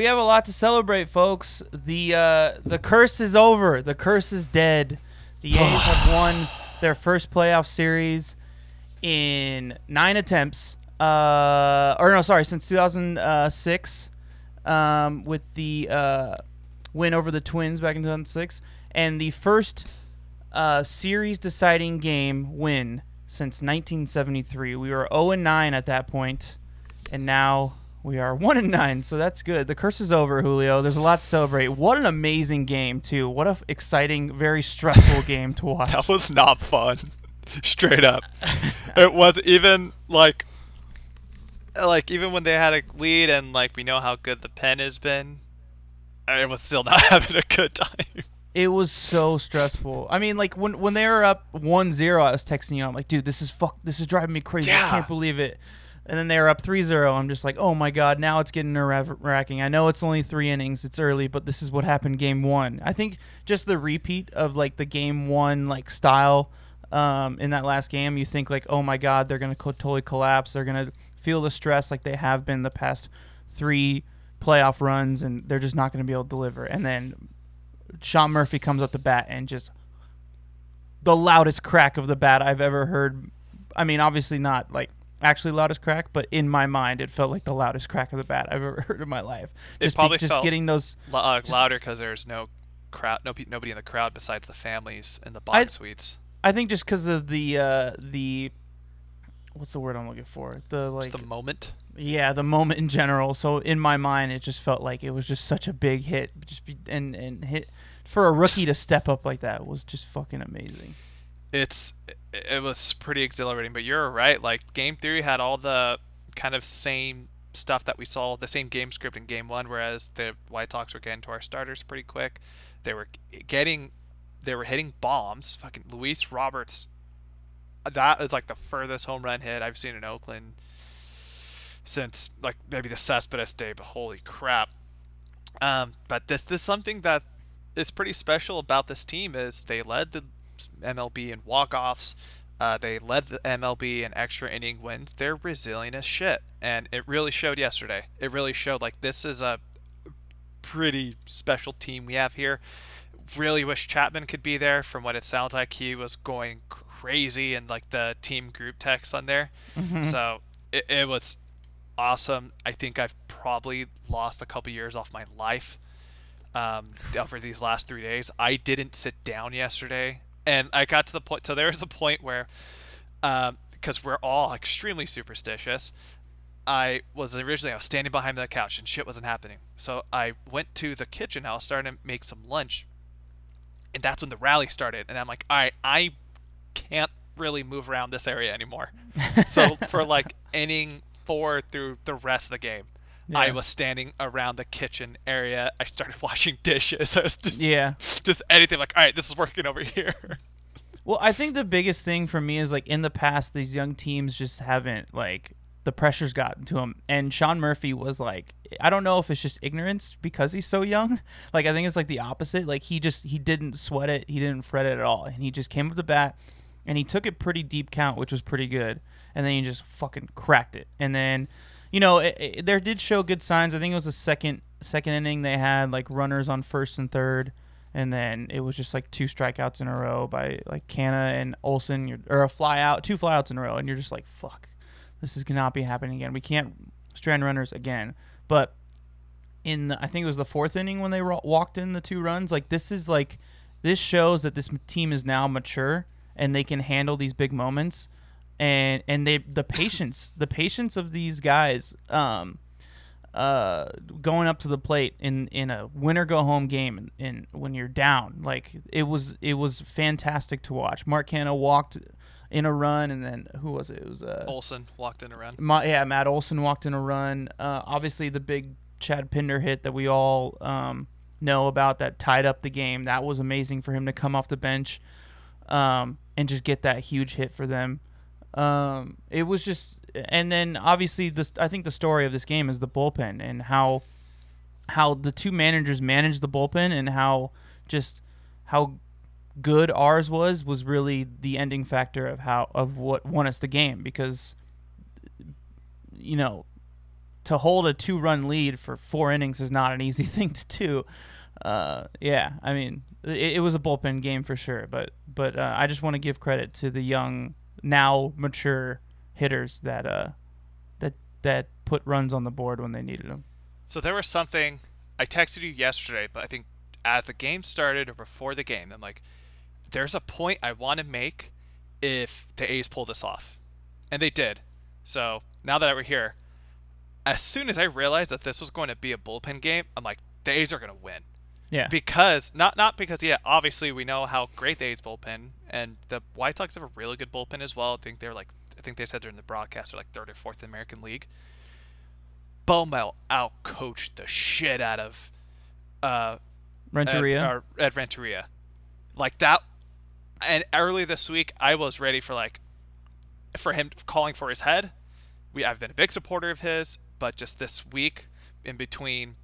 We have a lot to celebrate, folks. The uh, the curse is over. The curse is dead. The A's have won their first playoff series in nine attempts. Uh, or no, sorry, since 2006, um, with the uh, win over the Twins back in 2006, and the first uh, series deciding game win since 1973. We were 0 and 9 at that point, and now we are 1 and 9. So that's good. The curse is over, Julio. There's a lot to celebrate. What an amazing game, too. What a f- exciting, very stressful game to watch. That was not fun. Straight up. it was even like like even when they had a lead and like we know how good the pen has been, I was still not having a good time. It was so stressful. I mean, like when when they were up 1-0, I was texting you. I'm like, dude, this is fuck. This is driving me crazy. I can't believe it. And then they were up 3-0. I'm just like, oh my god, now it's getting nerve wracking. I know it's only three innings. It's early, but this is what happened game one. I think just the repeat of like the game one like style um, in that last game. You think like, oh my god, they're gonna co- totally collapse. They're gonna feel the stress like they have been the past three playoff runs, and they're just not gonna be able to deliver. And then Sean Murphy comes up the bat and just the loudest crack of the bat I've ever heard. I mean, obviously not like actually loudest crack, but in my mind, it felt like the loudest crack of the bat I've ever heard in my life. It Just, be- just felt- getting those. Uh, louder because there's no crowd, no nobody in the crowd besides the families in the box suites. I think just because of the uh, the what's the word I'm looking for? The like Just the moment. yeah, the moment in general. So in my mind, it just felt like it was just such a big hit. Just be, and and hit for a rookie to step up like that was just fucking amazing. It's it, was pretty exhilarating. But you're right. Like game three had all the kind of same stuff that we saw, the same game script in game one. Whereas the White Sox were getting to our starters pretty quick. They were getting, they were hitting bombs. Fucking Luis Roberts. That is like the furthest home run hit I've seen in Oakland since like maybe the Cespedes day. But holy crap! Um, but this this is something that is pretty special about this team is they led the MLB in walk-offs. Uh, they led the MLB in extra inning wins. They're resilient as shit, and it really showed yesterday. It really showed like this is a pretty special team we have here. Really wish Chapman could be there. From what it sounds like, he was going crazy in like the team group text on there. So it, it was awesome. I think I've probably lost a couple years off my life um, over these last three days. I didn't sit down yesterday, and I got to the point. So there was a point where, um, because we're all extremely superstitious, I was originally I was standing behind the couch and shit wasn't happening. So I went to the kitchen. I was starting to make some lunch, and that's when the rally started. And I'm like, all right, I can't really move around this area anymore. so for like inning four through the rest of the game. I was standing around the kitchen area. I started washing dishes. I was just Yeah. just anything like, all right, this is working over here. Well, I think the biggest thing for me is like in the past, these young teams just haven't like the pressure's gotten to him. And Sean Murphy was like, I don't know if it's just ignorance because he's so young. Like I think it's like the opposite. Like he just he didn't sweat it, he didn't fret it at all, and he just came up the bat and he took it pretty deep count, which was pretty good. And then he just fucking cracked it. And then, you know, it, it, there did show good signs. I think it was the second second inning they had like runners on first and third and then it was just like two strikeouts in a row by like Canha and Olson, or a fly out, two flyouts in a row, and you're just like, fuck, this is not be happening again. We can't strand runners again. But in the, I think it was the fourth inning when they ro- walked in the two runs. Like this is like this shows that this team is now mature and they can handle these big moments. And and they the patience the patience of these guys um uh going up to the plate in in a win or go home game and, and when you're down like it was it was fantastic to watch. Mark Canha walked in a run and then who was it? It was uh Olson walked in around. Ma- yeah matt olson walked in a run. Uh obviously the big chad pinder hit that we all um know about that tied up the game that was amazing for him to come off the bench um and just get that huge hit for them um, it was just, and then obviously this. I think the story of this game is the bullpen and how how the two managers managed the bullpen and how just how good ours was was really the ending factor of how of what won us the game because you know to hold a two run lead for four innings is not an easy thing to do. Uh, yeah, I mean, it, it, was a bullpen game for sure, but but uh, I just want to give credit to the young, now mature hitters that uh that that put runs on the board when they needed them. So there was something I texted you yesterday, but I think as the game started or before the game, I'm like, there's a point I want to make if the A's pull this off, and they did. So now that we're here, as soon as I realized that this was going to be a bullpen game, I'm like, the A's are going to win. Yeah. Because not not because yeah, obviously we know how great the A's bullpen and the White Sox have a really good bullpen as well. I think they're like I think they said during the broadcast they're like third or fourth in the American League. Mel out coached the shit out of uh Renteria. Ed, or Ed Renteria. Like that and early this week I was ready for like for him calling for his head. We I've been a big supporter of his, but just this week in between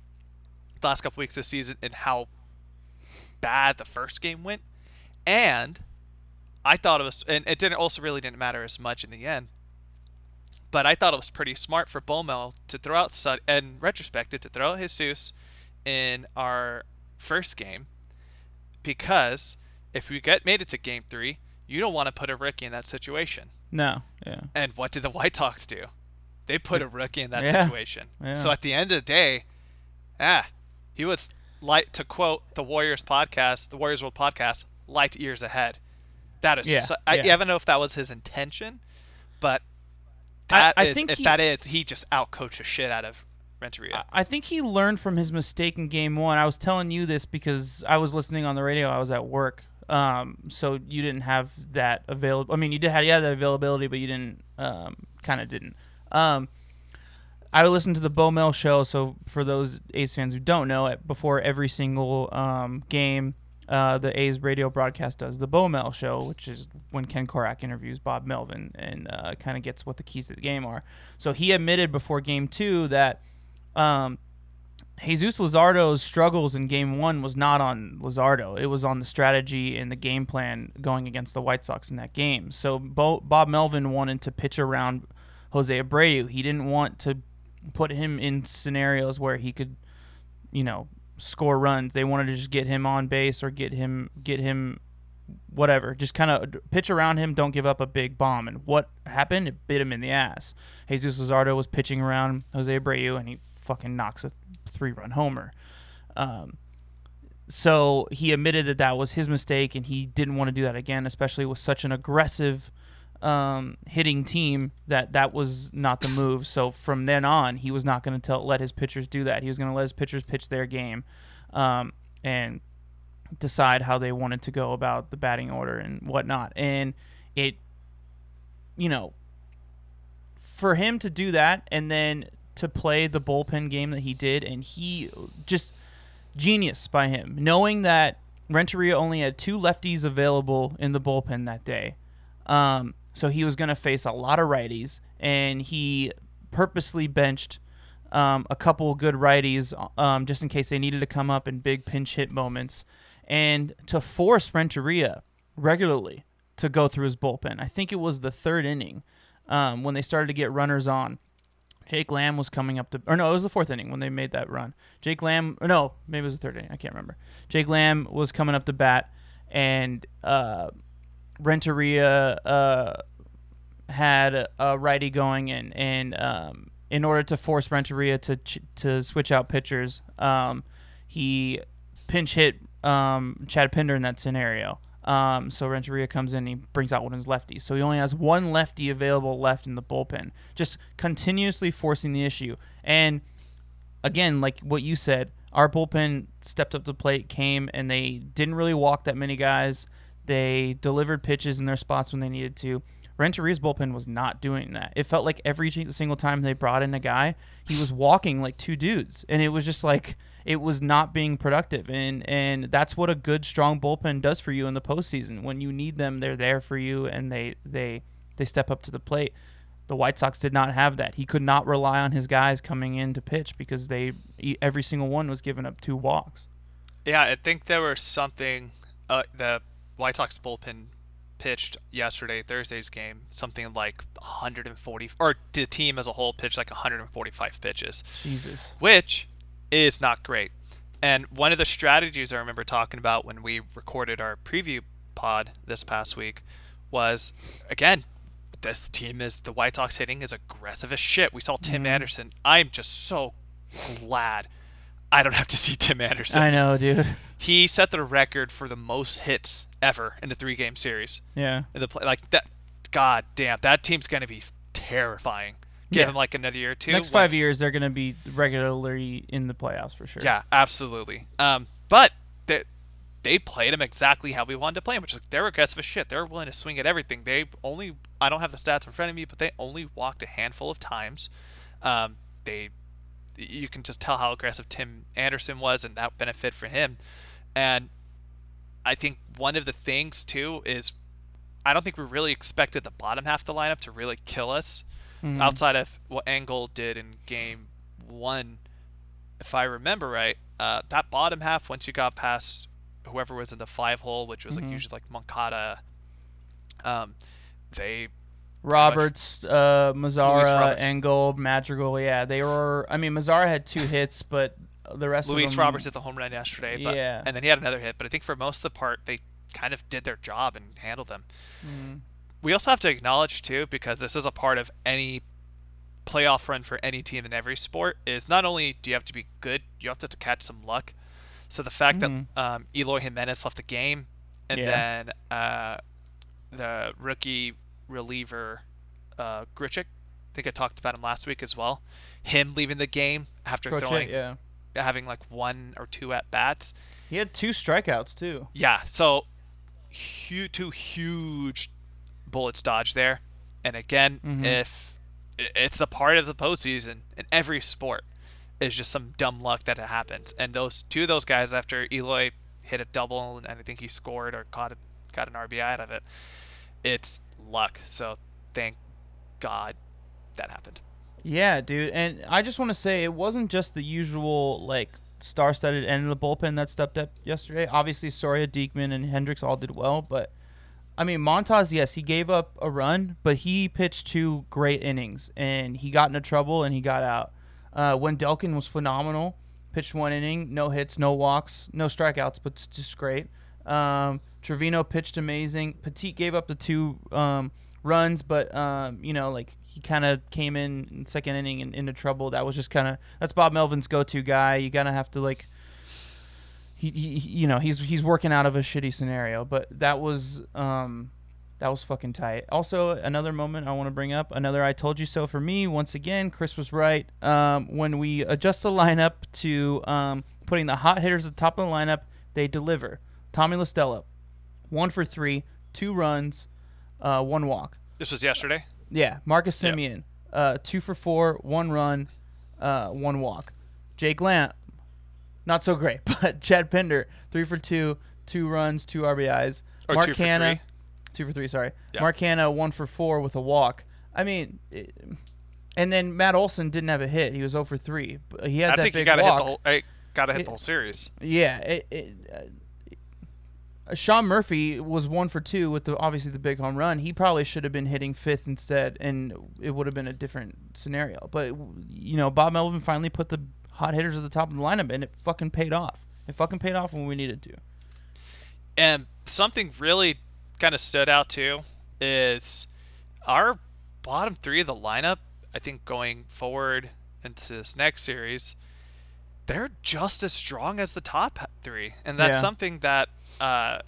the last couple weeks this season and how bad the first game went. And I thought it was, and it didn't also really didn't matter as much in the end. But I thought it was pretty smart for Bo Mel to throw out, and retrospective, to throw out Jesus in our first game because if we get made it to game three, you don't want to put a rookie in that situation. No, yeah. And what did the White Sox do? They put a rookie in that yeah. situation. Yeah. So at the end of the day, ah, he was light to quote the Warriors podcast, the Warriors World podcast, light years ahead. That is, yeah, so, I, yeah. I don't know if that was his intention, but that I, I is, think if he, that is, he just outcoached the shit out of Renteria. I think he learned from his mistake in game one. I was telling you this because I was listening on the radio. I was at work, um, so you didn't have that available. I mean, you did have yeah the availability, but you didn't um, kind of didn't. Um, I listen to the Bo Mel show. So for those A's fans who don't know it, before every single um, game, uh, the A's radio broadcast does the Bo Mel show, which is when Ken Korach interviews Bob Melvin and uh, kind of gets what the keys to the game are. So he admitted before Game Two that um, Jesus Luzardo's struggles in Game One was not on Luzardo; it was on the strategy and the game plan going against the White Sox in that game. So Bo- Bob Melvin wanted to pitch around Jose Abreu. He didn't want to put him in scenarios where he could, you know, score runs. They wanted to just get him on base or get him get him whatever. Just kind of pitch around him, don't give up a big bomb. And what happened? It bit him in the ass. Jesus Luzardo was pitching around Jose Abreu and he fucking knocks a three-run homer. Um, so he admitted that that was his mistake and he didn't want to do that again, especially with such an aggressive um, hitting team that that was not the move. So from then on, he was not going to let his pitchers do that. He was going to let his pitchers pitch their game um, and decide how they wanted to go about the batting order and whatnot. And it, you know, for him to do that and then to play the bullpen game that he did, and he just genius by him, knowing that Renteria only had two lefties available in the bullpen that day. Um, so he was going to face a lot of righties, and he purposely benched um, a couple good righties um, just in case they needed to come up in big pinch hit moments, and to force Renteria regularly to go through his bullpen. I think it was the third inning um, when they started to get runners on. Jake Lamb was coming up to, or no, it was the fourth inning when they made that run. Jake Lamb, or no, maybe it was the third inning. I can't remember. Jake Lamb was coming up to bat, and uh, Renteria uh, had a righty going in, and um, in order to force Renteria to ch- to switch out pitchers, um, he pinch hit um, Chad Pinder in that scenario. Um, so Renteria comes in, and he brings out one of his lefties. So he only has one lefty available left in the bullpen, just continuously forcing the issue. And again, like what you said, our bullpen stepped up to the plate, came, and they didn't really walk that many guys. They delivered pitches in their spots when they needed to. Renteria's bullpen was not doing that. It felt like every single time they brought in a guy, he was walking like two dudes, and it was just like it was not being productive. And and that's what a good strong bullpen does for you in the postseason. When you need them, they're there for you, and they they they step up to the plate. The White Sox did not have that. He could not rely on his guys coming in to pitch because they every single one was giving up two walks. Yeah, I think there was something uh, the White Sox bullpen pitched yesterday, Thursday's game, something like 140, or the team as a whole pitched like 145 pitches. Jesus. Which is not great. And one of the strategies I remember talking about when we recorded our preview pod this past week was, again, this team is the White Sox hitting is aggressive as shit. We saw Tim Mhm. Anderson. I'm just so glad I don't have to see Tim Anderson. I know, dude. He set the record for the most hits ever in a three game series. Yeah. In the play, like that, god damn, that team's gonna be terrifying. Give Yeah. him like another year or two. Next five once- years, they're gonna be regularly in the playoffs for sure. Yeah, absolutely. Um, but they they played him exactly how we wanted to play him, which is they're aggressive as shit. They're willing to swing at everything. They only I don't have the stats in front of me, but they only walked a handful of times. Um, they you can just tell how aggressive Tim Anderson was, and that benefit for him. And I think one of the things too is I don't think we really expected the bottom half of the lineup to really kill us Mhm. outside of what Engel did in game one, if I remember right, uh, that bottom half, once you got past whoever was in the five hole, which was Mhm. like usually like Moncada, um, they Roberts, uh, Mazara. Engel, Madrigal. Yeah, they were. I mean, Mazara had two hits, but the rest Luis of them. Roberts hit the home run yesterday, but Yeah. and then he had another hit, but I think for most of the part they kind of did their job and handled them. Mm, We also have to acknowledge too, because this is a part of any playoff run for any team in every sport, is not only do you have to be good, you have to, to catch some luck. So the fact Mhm. that um, Eloy Jimenez left the game, and Yeah. then uh, the rookie reliever uh, Grichuk, I think I talked about him last week as well. Him leaving the game after throwing, yeah. having like one or two at bats. He had two strikeouts too. Yeah, so hu- two huge bullets dodge there. And again, Mhm. if it's the part of the postseason in every sport, is just some dumb luck that it happens. And those two of those guys, after Eloy hit a double and I think he scored or caught a, got an RBI out of it, it's luck. So thank God that happened. Yeah, dude. And I just want to say it wasn't just the usual like star-studded end of the bullpen that stepped up yesterday. Obviously, Soria, Diekman, and Hendricks all did well, but I mean Montas, yes, he gave up a run, but he pitched two great innings, and he got into trouble and he got out. Uh, Wendelken was phenomenal, pitched one inning, no hits, no walks, no strikeouts, but just great. Um, Trivino pitched amazing. Petit gave up the two um, runs, but um, you know, like he kind of came in, in second inning and into trouble. That was just kind of that's Bob Melvin's go-to guy. You gotta have to like. He, he, you know, he's he's working out of a shitty scenario, but that was um, that was fucking tight. Also, another moment I want to bring up, another I told you so for me. Once again, Chris was right. Um, when we adjust the lineup to um, putting the hot hitters at the top of the lineup, they deliver. Tommy La Stella, one for three, two runs, uh, one walk. This was yesterday. Yeah, Marcus Yep. Semien, uh, two for four, one run, uh, one walk. Jake Lamb, not so great, but Chad Pinder, three for two, two runs, two RBIs. Or Mark two for Hanna, three. two for three. Sorry, Yeah. Mark Canha, one for four with a walk. I mean, it, and then Matt Olson didn't have a hit. He was 0 for three. He had I that think you big gotta walk. hit the whole. Gotta hit It- the whole series. Yeah, it, it, uh, Sean Murphy was one for two with the obviously the big home run. He probably should have been hitting fifth instead, and it would have been a different scenario. But you know, Bob Melvin finally put the hot hitters at the top of the lineup, and it fucking paid off. It fucking paid off when we needed to. And something really kind of stood out too is our bottom three of the lineup. I think going forward into this next series, they're just as strong as the top three, and that's Yeah. something that uh,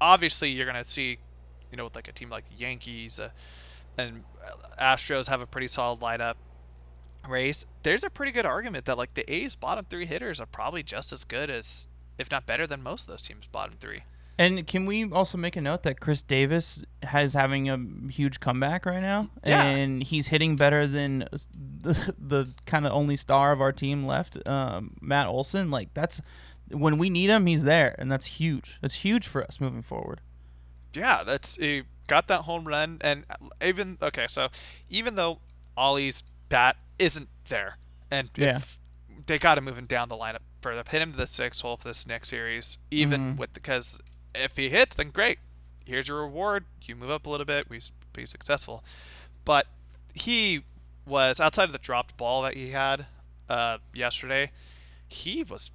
obviously you're gonna see. You know, with like a team like the Yankees uh, and Astros have a pretty solid lineup. Rays, there's a pretty good argument that like the A's bottom three hitters are probably just as good as, if not better than most of those teams' bottom three. And can we also make a note that Khris Davis has having a huge comeback right now, Yeah. and he's hitting better than the, the kind of only star of our team left, um, Matt Olson. Like that's when we need him, he's there, and that's huge. That's huge for us moving forward. Yeah, that's he got that home run, and even okay, so even though Ollie's bat isn't there, and Yeah. if they got to move him down the lineup further, hit him to the sixth hole for this next series, even Mhm. with because if he hits, then great. here's your reward. You move up a little bit. We be successful. But he was outside of the dropped ball that he had uh, yesterday. He was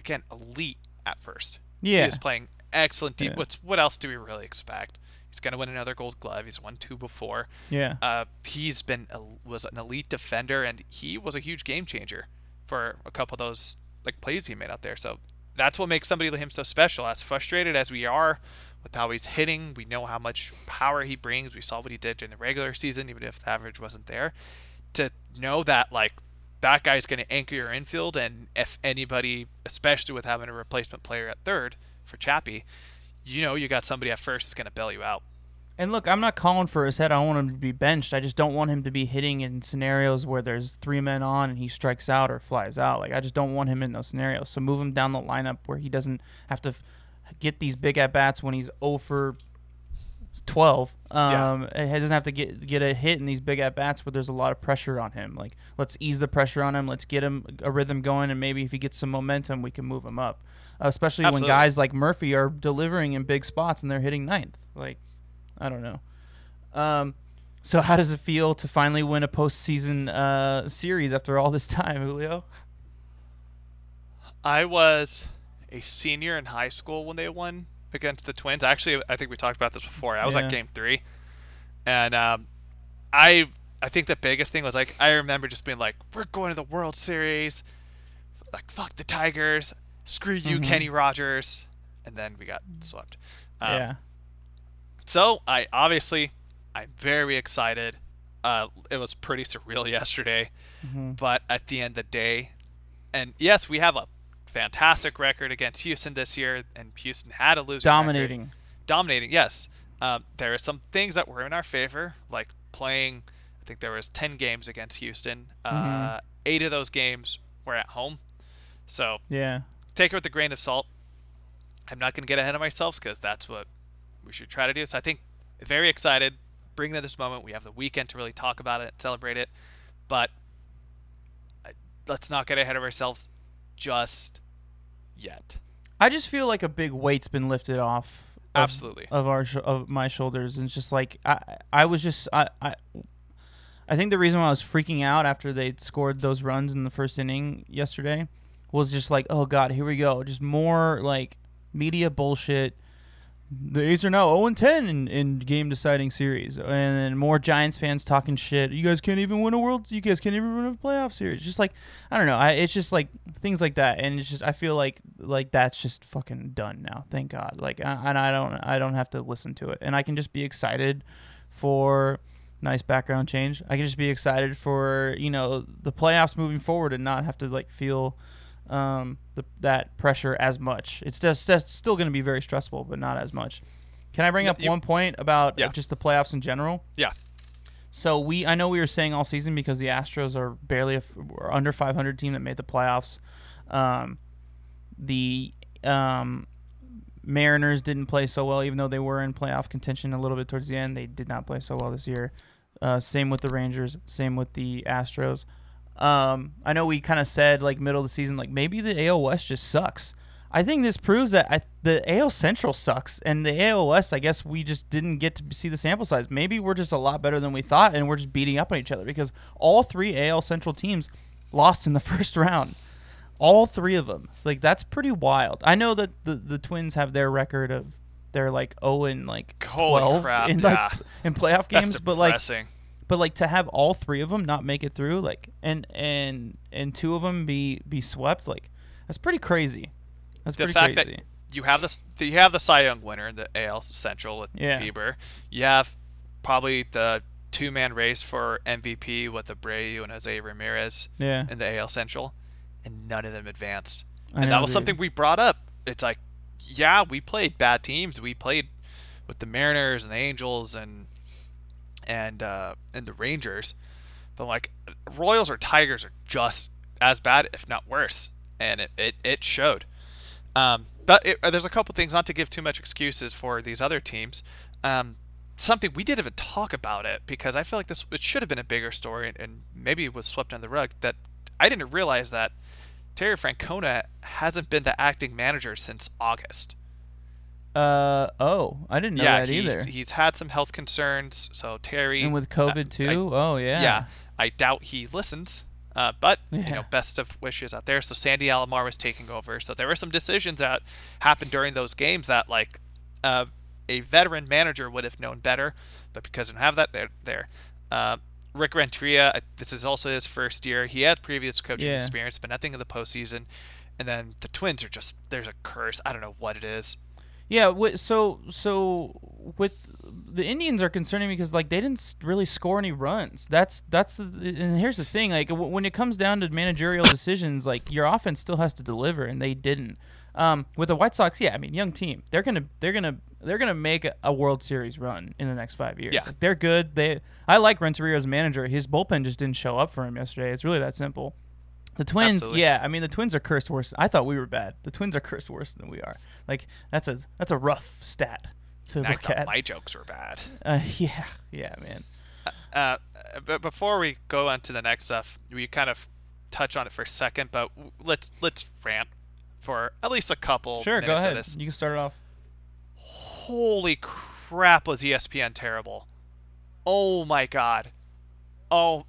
again elite at first. Yeah. He was playing excellent deep. Yeah. What's what else do we really expect? He's gonna win another Gold Glove. He's won two before. Yeah. Uh, he's been was an elite defender, and he was a huge game changer for a couple of those like plays he made out there. So that's what makes somebody like him so special. As frustrated as we are with how he's hitting, we know how much power he brings. We saw what he did during the regular season, even if the average wasn't there. To know that like that guy's going to anchor your infield, and if anybody, especially with having a replacement player at third for Chappie, you know you got somebody at first that's going to bail you out. And look, I'm not calling for his head. I want him to be benched. I just don't want him to be hitting in scenarios where there's three men on and he strikes out or flies out. Like I just don't want him in those scenarios. So move him down the lineup where he doesn't have to get these big at bats when he's 0 for 12. Um, He doesn't have to get get a hit in these big at bats where there's a lot of pressure on him. Like let's ease the pressure on him. Let's get him a rhythm going, and maybe if he gets some momentum, we can move him up. Uh, especially Absolutely. when guys like Murphy are delivering in big spots and they're hitting ninth. Like I don't know. Um, so how does it feel to finally win a postseason uh, series after all this time, Julio? I was a senior in high school when they won against the Twins. Actually, I think we talked about this before. I was Yeah. at Game Three, and um, I I think the biggest thing was like I remember just being like, "We're going to the World Series, like fuck the Tigers, screw you, Mhm. Kenny Rogers," and then we got swept. Um, yeah. So I obviously I'm very excited. Uh, it was pretty surreal yesterday, Mhm. but at the end of the day, and yes, we have a fantastic record against Houston this year, and Houston had a losing record. Dominating. Dominating, yes. Um, there are some things that were in our favor, like playing. I think there was ten games against Houston. Uh, Mhm. Eight of those games were at home, so Yeah. take it with a grain of salt. I'm not going to get ahead of myself because that's what we should try to do. So I think very excited. Bring to this moment. We have the weekend to really talk about it, celebrate it, but uh, let's not get ahead of ourselves just yet. I just feel like a big weight's been lifted off. of- Absolutely. Of our sh- of my shoulders, and it's just like I I was just I I. I think the reason why I was freaking out after they scored those runs in the first inning yesterday was just like, oh god, here we go, just more like media bullshit. The A's are now 0 and 10 in, in game deciding series, and more Giants fans talking shit. You guys can't even win a world. You guys can't even win a playoff series. Just like I don't know. I, it's just like things like that, and it's just I feel like like that's just fucking done now. Thank God. Like I, and I don't I don't have to listen to it, and I can just be excited for nice background change. I can just be excited for you know the playoffs moving forward, and not have to like feel um, the, that pressure as much. It's just that's still going to be very stressful, but not as much. Can I bring up you- one point about Yeah. just the playoffs in general? Yeah. So we, I know we were saying all season because the Astros are barely a are under 500 team that made the playoffs. Um, the um, Mariners didn't play so well, even though they were in playoff contention a little bit towards the end. They did not play so well this year. Uh, same with the Rangers. Same with the Astros. Um, I know we kind of said like middle of the season, like maybe the AL West just sucks. I think this proves that I, the AL Central sucks, and the AL West, I guess we just didn't get to see the sample size. Maybe we're just a lot better than we thought, and we're just beating up on each other because all three AL Central teams lost in the first round. All three of them. Like that's pretty wild. I know that the the Twins have their record of they're like 0 and like Holy 12 crap, in like yeah. in playoff games, but like. But like to have all three of them not make it through like and and and two of them be be swept like that's pretty crazy that's the pretty fact crazy that you have this, you have the Cy Young winner in the AL Central with Yeah. Bieber. You have probably the two-man race for MVP with Abreu and Jose Ramirez yeah in the AL Central, and none of them advanced. I and know, that was dude. something we brought up. It's like, yeah, we played bad teams. We played with the Mariners and the Angels and and uh, and the Rangers, but like Royals or Tigers are just as bad, if not worse, and it it, it showed. Um, but it, there's a couple things not to give too much excuses for these other teams. Um, something we didn't even talk about it because I feel like this it should have been a bigger story and maybe it was swept under the rug. That I didn't realize that Terry Francona hasn't been the acting manager since August. Uh oh, I didn't know yeah, that he's, either. he's had some health concerns. So Terry and with uh, COVID I- too. oh yeah. yeah, I doubt he listens. Uh, but you know, best of wishes out there. So Sandy Alomar was taking over. So there were some decisions that happened during those games that like uh, a veteran manager would have known better, but because I don't have that, they're there. Uh, Rick Renteria, uh, this is also his first year. He had previous coaching Yeah. experience, but nothing in the postseason. And then the Twins are just there's a curse. I don't know what it is. Yeah, wi- so so with the Indians are concerning me because like they didn't really score any runs. That's that's the, and here's the thing like w- when it comes down to managerial decisions, like your offense still has to deliver, and they didn't. Um, with the White Sox, yeah, I mean, young team, they're gonna they're gonna they're gonna make a, a World Series run in the next five years. Yeah. Like, they're good. They I like Renteria as manager. His bullpen just didn't show up for him yesterday. It's really that simple. The Twins, Absolutely. yeah, I mean the Twins are cursed worse. I thought we were bad. The Twins are cursed worse than we are. Like that's a that's a rough stat to I look thought at. my jokes were bad. Uh, yeah, yeah, man. Uh, but before we go on to the next stuff, we kind of touch on it for a second, but let's let's rant for at least a couple Sure, go ahead. of this. You can start it off. Holy crap, was ESPN terrible? Oh my god. Oh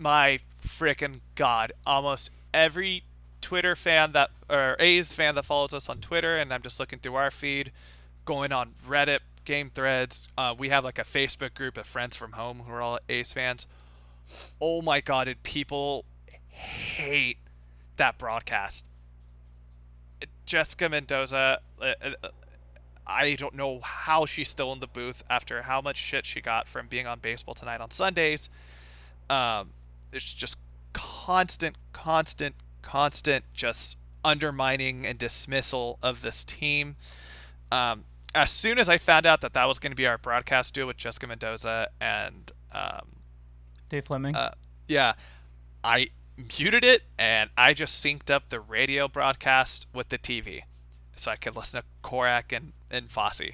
my freaking god. Almost every Twitter fan that or A's fan that follows us on Twitter and I'm just looking through our feed, going on Reddit, game threads. Uh, we have like a Facebook group of friends from home who are all A's fans. Oh my god, did people hate that broadcast? Jessica Mendoza, uh, uh, I don't know how she's still in the booth after how much shit she got from being on Baseball Tonight on Sundays. Um, it's just constant, constant, constant, just undermining and dismissal of this team. Um, as soon as I found out that that was going to be our broadcast duo with Jessica Mendoza and um, Dave Fleming. uh, yeah, I muted it and I just synced up the radio broadcast with the TV, so I could listen to Korach and and Fosse.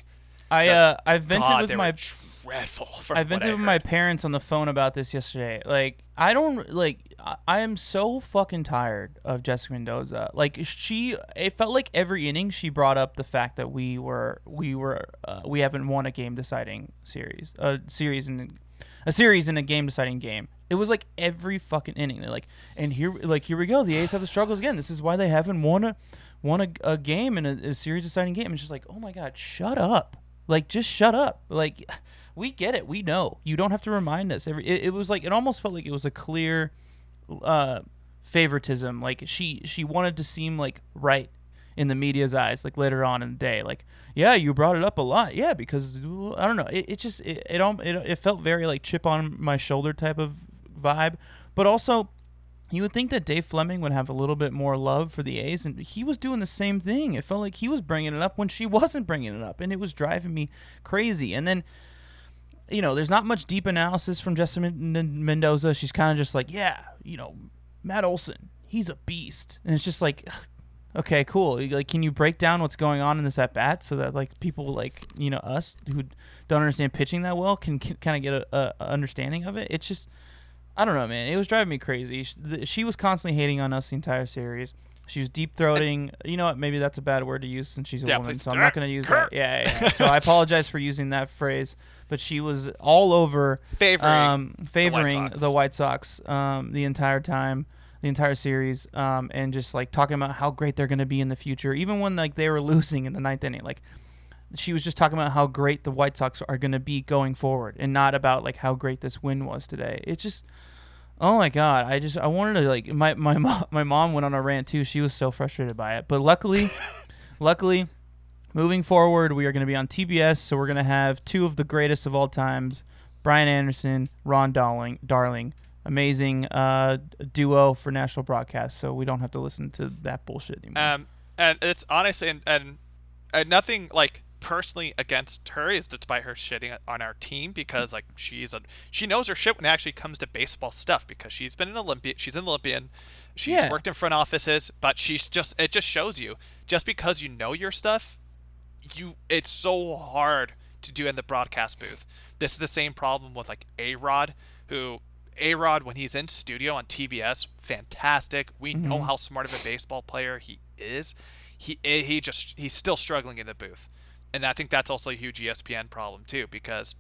I uh, I vented God, with my dreadful. I vented with my parents on the phone about this yesterday. Like, I don't like. I, am so fucking tired of Jessica Mendoza. Like, she. It felt like every inning she brought up the fact that we were we were uh, we haven't won a game deciding series, a series in a series in a game deciding game. It was like every fucking inning. They're like, and here, like here we go. The A's have the struggles again. This is why they haven't won a won a, a game in a, a series deciding game. It's just like, oh my god, shut up. Like, just shut up. Like, we get it. We know. You don't have to remind us. Every it, it was like it almost felt like it was a clear uh, favoritism. Like she she wanted to seem like right in the media's eyes. Like later on in the day, like yeah, you brought it up a lot. Yeah, because I don't know. It, it just it it, it it felt very like chip on my shoulder type of vibe, but also. You would think that Dave Fleming would have a little bit more love for the A's, and he was doing the same thing. It felt like he was bringing it up when she wasn't bringing it up, and it was driving me crazy. And then you know, there's not much deep analysis from Jessica Men- Men- Mendoza. She's kind of just like, yeah, you know, Matt Olson, he's a beast, and it's just like, okay, cool. Like, can you break down what's going on in this at bat so that like people like you know us who don't understand pitching that well can, can kind of get a, a understanding of it? It's just, I don't know, man. It was driving me crazy. She, the, she was constantly hating on us the entire series. She was deep throating. You know what? Maybe that's a bad word to use since she's a Yeah, woman, please. so I'm not going to use that. Yeah, yeah. yeah. so I apologize for using that phrase, but she was all over favoring. um, favoring Sox. the White Sox um, the entire time, the entire series, um, and just like talking about how great they're going to be in the future, even when like they were losing in the ninth inning. Like she was just talking about how great the White Sox are going to be going forward, and not about like how great this win was today. It just Oh my god! I just I wanted to like my my mom my mom went on a rant too. She was so frustrated by it, but luckily, luckily, moving forward, we are going to be on TBS, so we're going to have two of the greatest of all times: Brian Anderson, Ron Darling, Darling, amazing uh, duo for national broadcast. So we don't have to listen to that bullshit anymore. Um, and it's honestly, and, and, and nothing like personally against her is despite her shitting on our team because like she's a she knows her shit when it actually comes to baseball stuff because she's been an Olympian, she's an Olympian, she's Yeah. worked in front offices, but she's just it just shows you just because you know your stuff, you it's so hard to do in the broadcast booth. This is the same problem with like A Rod, who A Rod when he's in studio on TBS, fantastic. We know mm-hmm. how smart of a baseball player he is. He eh, he just he's still struggling in the booth. And I think that's also a huge ESPN problem too, because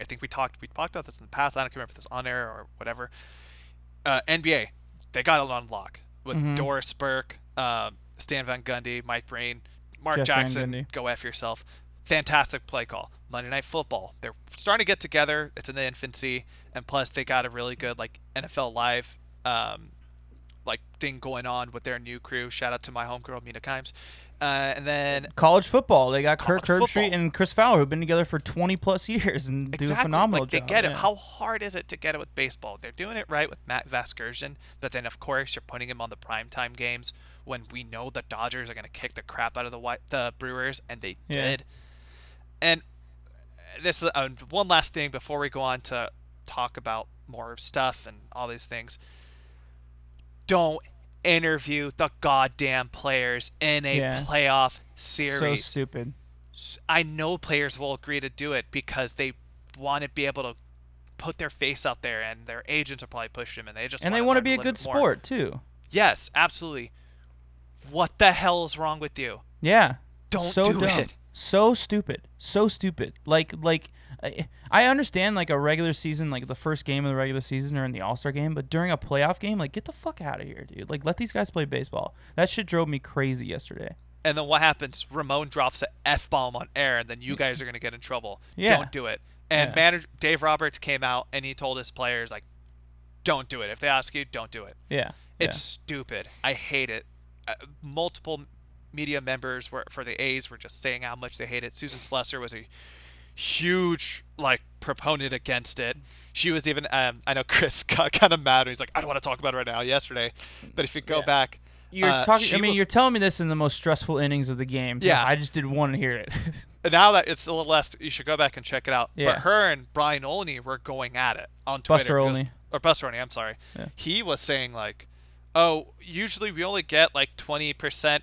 I think we talked we talked about this in the past. I don't remember if this on air or whatever. Uh, NBA, they got it on lock with Mhm. Doris Burke, um, Stan Van Gundy, Mike Breen, Mark Jeff Jackson. Go f yourself. Fantastic play call. Monday Night Football. They're starting to get together. It's in the infancy, and plus they got a really good like NFL Live, um, like thing going on with their new crew. Shout out to my homegirl Mina Kimes. Uh, and then College football. They got Kirk Herbstreit and Chris Fowler, who've been together for 20 plus years and do a phenomenal like they job. get it. yeah. How hard is it to get it with baseball? They're doing it right with Matt Vasgersian, but then of course you're putting him on the primetime games when we know the Dodgers are going to kick the crap out of the White, the Brewers, and they Yeah. did. And this is uh, one last thing before we go on to talk about more stuff and all these things. Don't interview the goddamn players in a Yeah. playoff series. so stupid. I know players will agree to do it because they want to be able to put their face out there, and their agents will probably push them, and they just And they want to be a good sport too. Yes, absolutely. What the hell is wrong with you? Yeah. Don't so do dumb. it. So stupid. So stupid. Like like I- I understand like a regular season, like the first game of the regular season or in the All Star game, but during a playoff game, like get the fuck out of here, dude. Like let these guys play baseball. That shit drove me crazy yesterday. And then what happens? Ramon drops an f bomb on air, and then you guys are gonna get in trouble. Yeah. Don't do it. And Yeah. manager Dave Roberts came out and he told his players like, "Don't do it. If they ask you, don't do it." Yeah. It's stupid. I hate it. Uh, multiple media members were for the A's were just saying how much they hate it. Susan Slusser was a huge like proponent against it. She was even um, I know Chris got kind of mad. And He's like, I don't want to talk about it right now. Yesterday, but if you go Yeah. back, You're uh, talking. I mean, was- you're telling me this in the most stressful innings of the game. Yeah. I just didn't want to hear it. now that it's a little less, you should go back and check it out. Yeah. But her and Brian Olney were going at it on Twitter. Buster because- Olney. or Buster Olney, I'm sorry. Yeah. He was saying like, "Oh, usually we only get like 20%,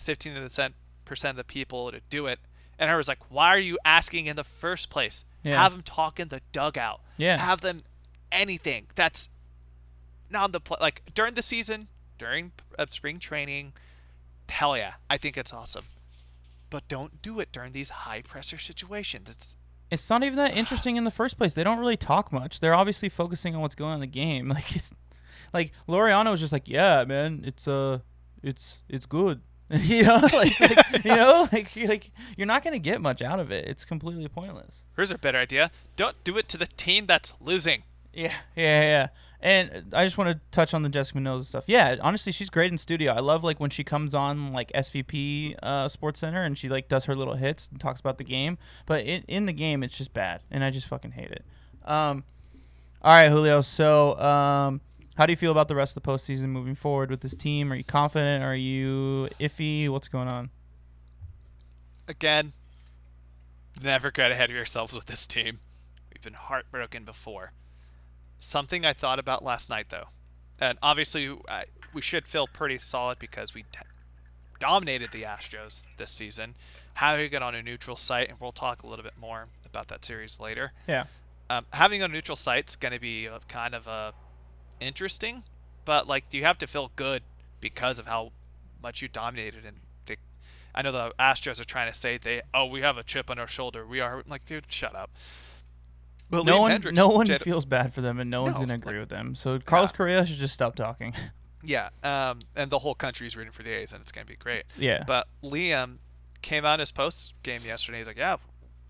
15% of the people to do it." And I was like, "Why are you asking in the first place? Yeah. Have them talk in the dugout. Yeah. Have them anything. That's not on the play. Like during the season, during uh, spring training, hell yeah, I think it's awesome. But don't do it during these high pressure situations. It's it's not even that interesting in the first place. They don't really talk much. They're obviously focusing on what's going on in the game. Like, it's, like Laureano was just like, "Yeah, man, it's uh, it's it's good." you know, like, like you know, like you're, like you're not gonna get much out of it. It's completely pointless. here's a better idea. Don't do it to the team that's losing. Yeah, yeah, yeah. And I just want to touch on the Jessica Mendoza stuff. Yeah, honestly, she's great in studio. I love like when she comes on like SVP uh, Sports Center and she like does her little hits and talks about the game. But in, in the game, it's just bad, and I just fucking hate it. Um, all right, Julio. So, um, how do you feel about the rest of the postseason moving forward with this team? Are you confident? Are you iffy? What's going on? Again, never get ahead of yourselves with this team. We've been heartbroken before. Something I thought about last night, though, and obviously I, we should feel pretty solid because we dominated the Astros this season. Having it on a neutral site, and we'll talk a little bit more about that series later. Yeah. Um, having a neutral site's going to be a, kind of a interesting, but like you have to feel good because of how much you dominated. And they, I know the Astros are trying to say they, oh, we have a chip on our shoulder. We are like, dude, shut up. But no Liam one, Hendricks no one did- feels bad for them, and no, one's gonna like- agree with them. So Carlos Yeah. Correa should just stop talking. Yeah, um, and the whole country is rooting for the A's, and it's going to be great. yeah. But Liam came out in his post game yesterday. He's like, "Yeah,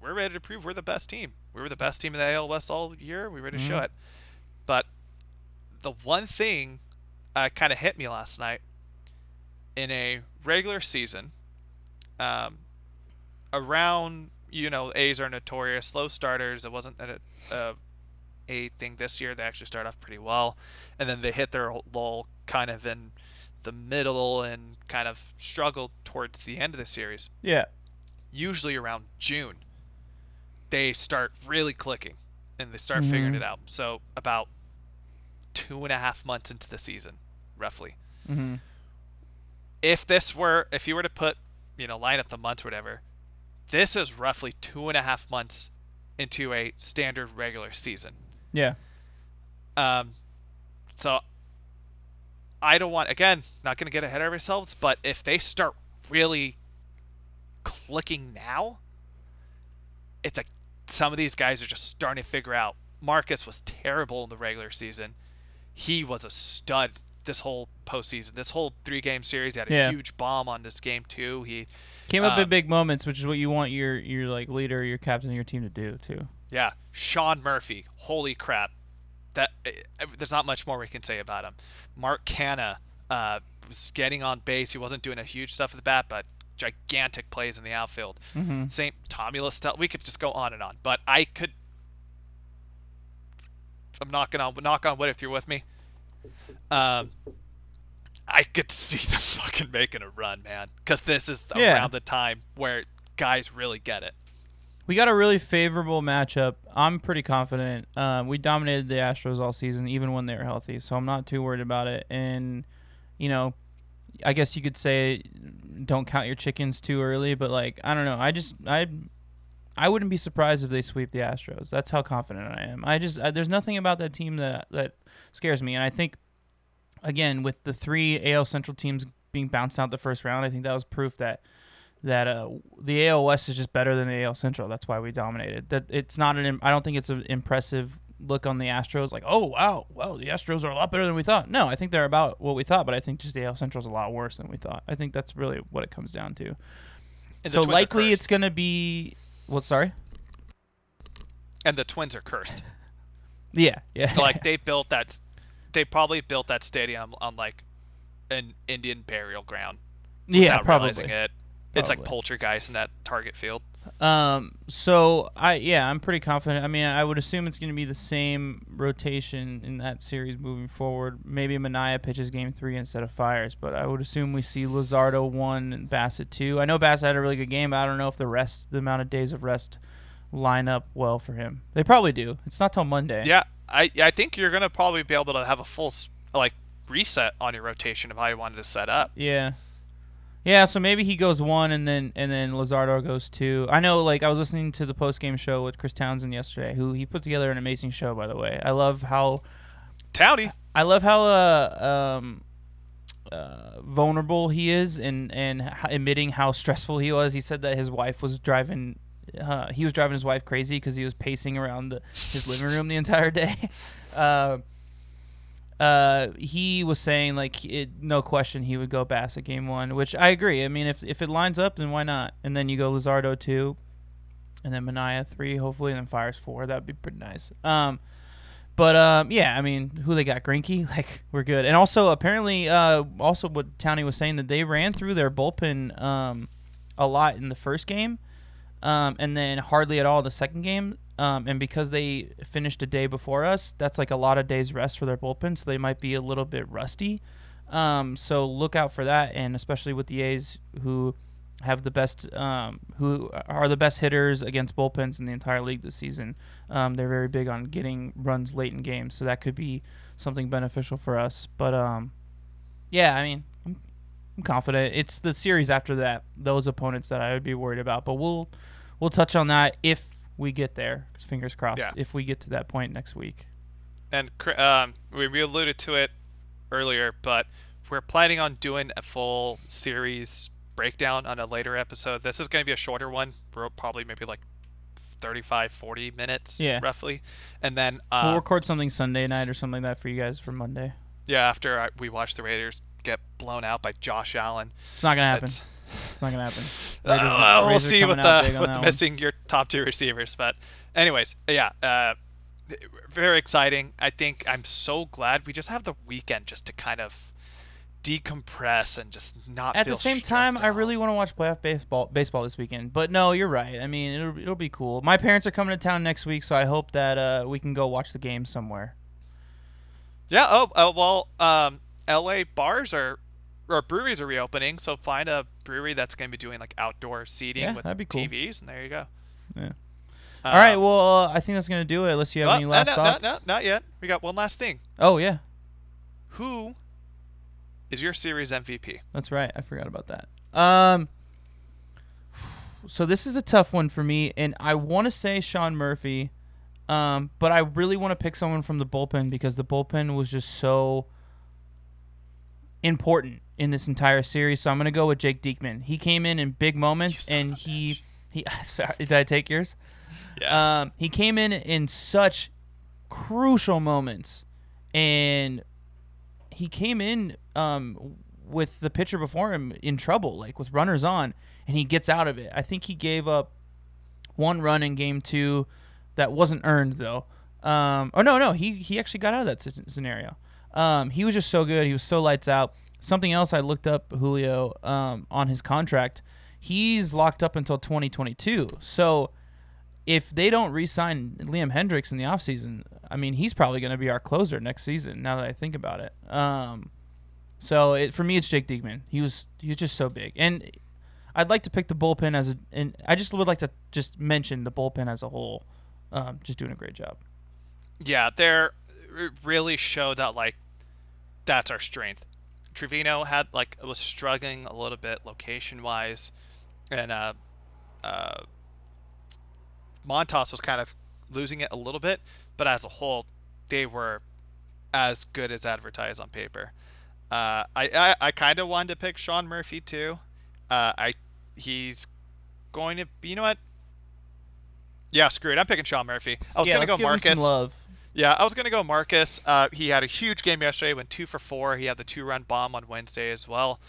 we're ready to prove we're the best team. We were the best team in the AL West all year. We were ready to show Mhm. it." But the one thing uh, kind of hit me last night in a regular season, um, around you know A's are notorious slow starters. It wasn't a, a a thing this year. They actually start off pretty well, and then they hit their lull kind of in the middle and kind of struggled towards the end of the series. yeah. Usually around June, they start really clicking and they start figuring Mhm. it out. So about two and a half months into the season, roughly. Mm-hmm. If this were, if you were to put, you know, line up the months, or whatever, this is roughly two and a half months into a standard regular season. Yeah. Um, so I don't want again, not going to get ahead of ourselves, but if they start really clicking now, it's like some of these guys are just starting to figure out. Marcus was terrible in the regular season. He was a stud this whole postseason. This whole three game series, he had a Yeah. huge bomb on this game too. He Came up in Um, big moments, which is what you want your your like leader, your captain your team to do too. Yeah, Sean Murphy. Holy crap! That eh, there's not much more we can say about him. Mark Canha uh, was getting on base. He wasn't doing a huge stuff at the bat, but gigantic plays in the outfield. Mm-hmm. Same Tommy. We could just go on and on, but I could. I'm knocking on knock on wood if you're with me. Um, I could see them fucking making a run, man, because this is Yeah. around the time where guys really get it. We got a really favorable matchup. I'm pretty confident. Um, we dominated the Astros all season, even when they were healthy, so I'm not too worried about it. And you know, I guess you could say don't count your chickens too early, but like I don't know. I just I I wouldn't be surprised if they sweep the Astros. That's how confident I am. I just I, there's nothing about that team that that scares me, and I think again with the three AL Central teams being bounced out the first round, I think that was proof that that uh, the AL West is just better than the AL Central. That's why we dominated. That it's not an. I don't think it's an impressive look on the Astros. Like, oh wow, well the Astros are a lot better than we thought. No, I think they're about what we thought, but I think just the AL Central is a lot worse than we thought. I think that's really what it comes down to. And so likely it's gonna be. What? Sorry. and the Twins are cursed. Yeah, yeah. like they built that they probably built that stadium on like an Indian burial ground yeah, without probably. realizing it. It's like Probably. poltergeist in that target field. Um. So I yeah, I'm pretty confident. I mean, I would assume it's going to be the same rotation in that series moving forward. Maybe Manaea pitches Game Three instead of Fiers, but I would assume we see Luzardo one and Bassitt two. I know Bassitt had a really good game, but I don't know if the rest, the amount of days of rest, line up well for him. They probably do. It's not till Monday. Yeah, I I think you're gonna probably be able to have a full like reset on your rotation of how you wanted to set up. Yeah. Yeah, so maybe he goes one and then and then Luzardo goes two. I know like I was listening to the post game show with Chris Townsend yesterday, who he put together an amazing show by the way. I love how Townie, I love how uh, um, uh, vulnerable he is and and admitting how stressful he was. He said that his wife was driving. Uh, he was driving his wife crazy because he was pacing around the, his living room the entire day. Uh, he was saying like it, no question he would go Bassitt game one, which I agree. I mean, if if it lines up, then why not? And then you go Luzardo two, and then Manaea three, hopefully, and then Fiers four. That'd be pretty nice. Um, but um, yeah, I mean, who they got? Greinke, like we're good. And also, apparently, uh, also what Townie was saying that they ran through their bullpen um, a lot in the first game, um, and then hardly at all the second game. Um, and because they finished a day before us, that's like a lot of days rest for their bullpen, so they might be a little bit rusty. Um, so look out for that, and especially with the A's who have the best, um, who are the best hitters against bullpens in the entire league this season. Um, they're very big on getting runs late in games, so that could be something beneficial for us. But um, yeah, I mean, I'm, I'm confident. It's the series after that, those opponents that I would be worried about. But we'll we'll touch on that if we get there. Fingers crossed. Yeah. If we get to that point next week. and um, we we alluded to it earlier, but we're planning on doing a full series breakdown on a later episode. This is going to be a shorter one, We're probably maybe like 35, 40 minutes, Yeah. roughly. And then, we'll uh, record something Sunday night or something like that for you guys for Monday. yeah, after I, we watch the Raiders get blown out by Josh Allen, It's not gonna happen. it's, It's not gonna happen. Uh, Raiders- well, we'll see with the with one. missing your top two receivers. But, anyways, yeah, uh, very exciting. I think I'm so glad we just have the weekend just to kind of decompress and just not. At the same time, stressed I really want to watch playoff baseball baseball this weekend. But no, you're right. I mean, it'll it'll be cool. My parents are coming to town next week, so I hope that uh, we can go watch the game somewhere. Yeah. Oh, uh, well, um, L.A. bars are or breweries are reopening, so find a brewery that's going to be doing like outdoor seating Yeah, with that'd be cool. TVs, and there you go. Yeah. All right. Um, Well, uh, I think that's gonna do it. Unless you have well, any no, last no, thoughts. No, no, not yet. We got one last thing. Oh yeah, Who is your series MVP? that's right. I forgot about that. Um. So this is a tough one for me, and I want to say Sean Murphy, um, but I really want to pick someone from the bullpen because the bullpen was just so important in this entire series. So I'm gonna go with Jake Diekman. He came in in big moments, and he. He sorry, did I take yours? Yeah. Um, he came in in such crucial moments, and he came in um, with the pitcher before him in trouble, like with runners on, and he gets out of it. I think he gave up one run in game two that wasn't earned though. Um, oh no, no, he he actually got out of that sc- scenario. Um, he was just so good. He was so lights out. Something else I looked up Julio um, on his contract. He's locked up until 2022. So if they don't re-sign Liam Hendriks in the offseason, I mean, he's probably going to be our closer next season. Now that I think about it, um, so it, for me, it's Jake Diekman. He was he was just so big, and I'd like to pick the bullpen as a, and I just would like to just mention the bullpen as a whole, um, just doing a great job. Yeah, they're really showed that like that's our strength. Trivino had like was struggling a little bit location wise, and uh, uh, Montas was kind of losing it a little bit, but as a whole, they were as good as advertised on paper. Uh, I I, I kind of wanted to pick Sean Murphy too. Uh, I he's going to you know what? Yeah, screw it. I'm picking Sean Murphy. I was yeah, gonna go Marcus. Yeah, I was gonna go Marcus. Uh, he had a huge game yesterday, went two for four. He had the two-run bomb on Wednesday as well.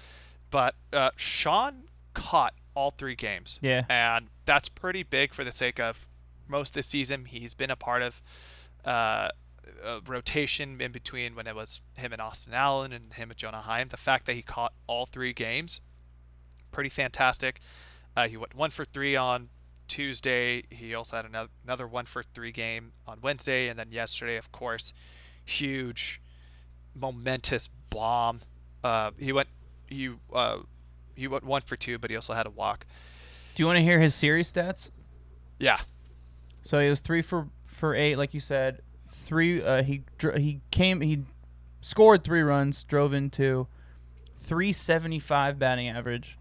But uh, Sean caught all three games. Yeah. and that's pretty big for the sake of most of the season. He's been a part of uh, a rotation in between when it was him and Austin Allen and him and Jonah Heim. The fact that he caught all three games, pretty fantastic. Uh, he went one for three on Tuesday. He also had another another one for three game on Wednesday, and then yesterday, of course, huge, momentous bomb. Uh, he went he uh, he went one for two, but he also had a walk. Do you want to hear his series stats? Yeah, So he was three for for eight, like you said. Three. Uh, he he came. He scored three runs, drove in two. Three seventy five batting average.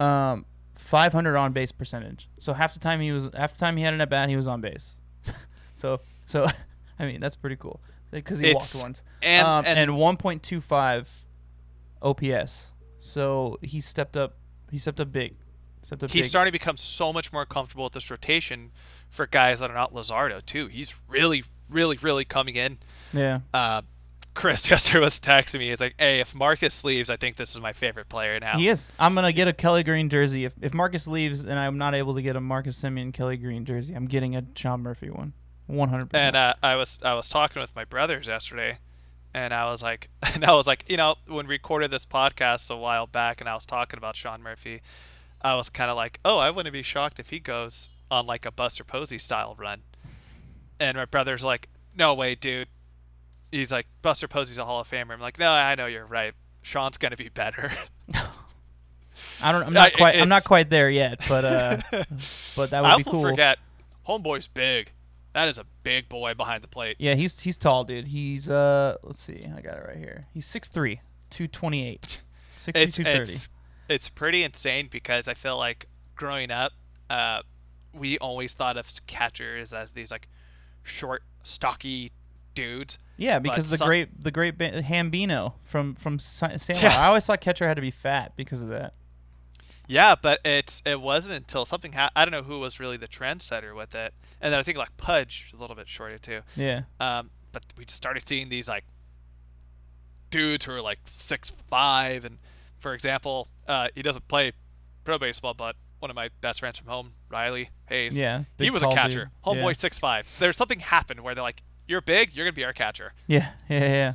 Um, five hundred on base percentage. So half the time he was half the time he had an at bat, he was on base. so so, I mean that's pretty cool because he It's- walked once. and um, and, and one point two five OPS. So he stepped up. He stepped up big. Stepped up he's big. starting to become so much more comfortable with this rotation for guys that are not Luzardo too. He's really, really, really coming in. yeah. Uh, Chris yesterday was texting me. He's like, "Hey, if Marcus leaves, I think this is my favorite player now." He is. I'm gonna get a Kelly Green jersey. If if Marcus leaves and I'm not able to get a Marcus Semien Kelly Green jersey, I'm getting a Sean Murphy one. One hundred And percent. And uh, I was I was talking with my brothers yesterday, and I was like, and I was like, you know, when we recorded this podcast a while back, and I was talking about Sean Murphy, I was kind of like, oh, I wouldn't be shocked if he goes on like a Buster Posey style run. And my brother's like, no way, dude. He's like, Buster Posey's a Hall of Famer. I'm like, no, I know you're right. Sean's gonna be better. I don't. I'm not I- quite. I'm not quite there yet, but uh, but that would be cool. I be will cool. forget. Homeboy's big. That is a big boy behind the plate. Yeah, he's he's tall, dude. He's uh, let's see, I got it right here. He's 6'3", 228. 6'3", it's 230. it's it's pretty insane because I feel like growing up, uh, we always thought of catchers as these like short, stocky dudes. Yeah, but because the some- great the great ba- Hambino from from Sa- Sandlot. Yeah. I always thought catcher had to be fat because of that. Yeah, but it's it wasn't until something ha- I don't know who was really the trendsetter with it, and then I think like Pudge was a little bit shorter too. Yeah. Um, but we just started seeing these like dudes who are like six five, and for example, uh, he doesn't play pro baseball, but one of my best friends from home, Riley Hayes, Yeah. he was a catcher. dude. Homeboy Yeah. six five. So there's something happened where they're like, "You're big, you're gonna be our catcher." Yeah, yeah, yeah.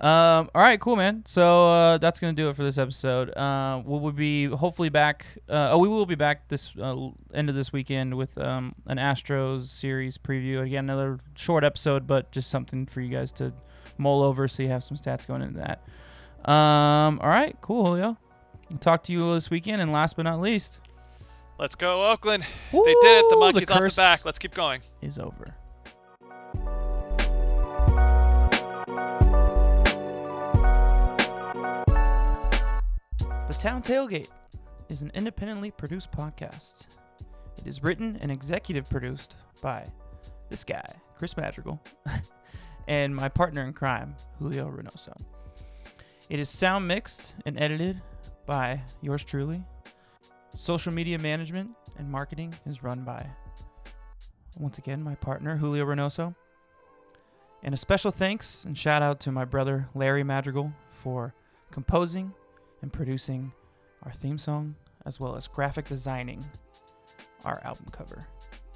Um, all right, cool, man. So uh, that's gonna do it for this episode. Uh, we will be hopefully back. Uh, oh, we will be back this uh, end of this weekend with um, an Astros series preview. Again, another short episode, but just something for you guys to mull over, so you have some stats going into that. Um, all right, cool, Julio. We'll talk to you this weekend, and last but not least, Let's go, Oakland. they did it. The Woo, monkeys off curse the back. Let's keep going. is over. The Town Tailgate is an independently produced podcast. It is written and executive produced by this guy, Chris Madrigal, and my partner in crime, Julio Reynoso. It is sound mixed and edited by yours truly. Social media management and marketing is run by, once again, my partner, Julio Reynoso. And a special thanks and shout out to my brother, Larry Madrigal, for composing and producing our theme song, as well as graphic designing our album cover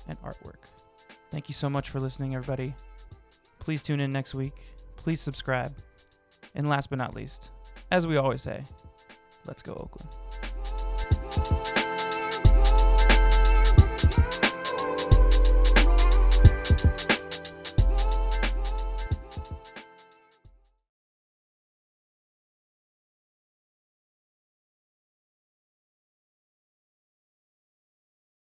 and artwork. Thank you so much for listening, everybody. Please tune in next week. Please subscribe. And last but not least, as we always say, let's go, Oakland.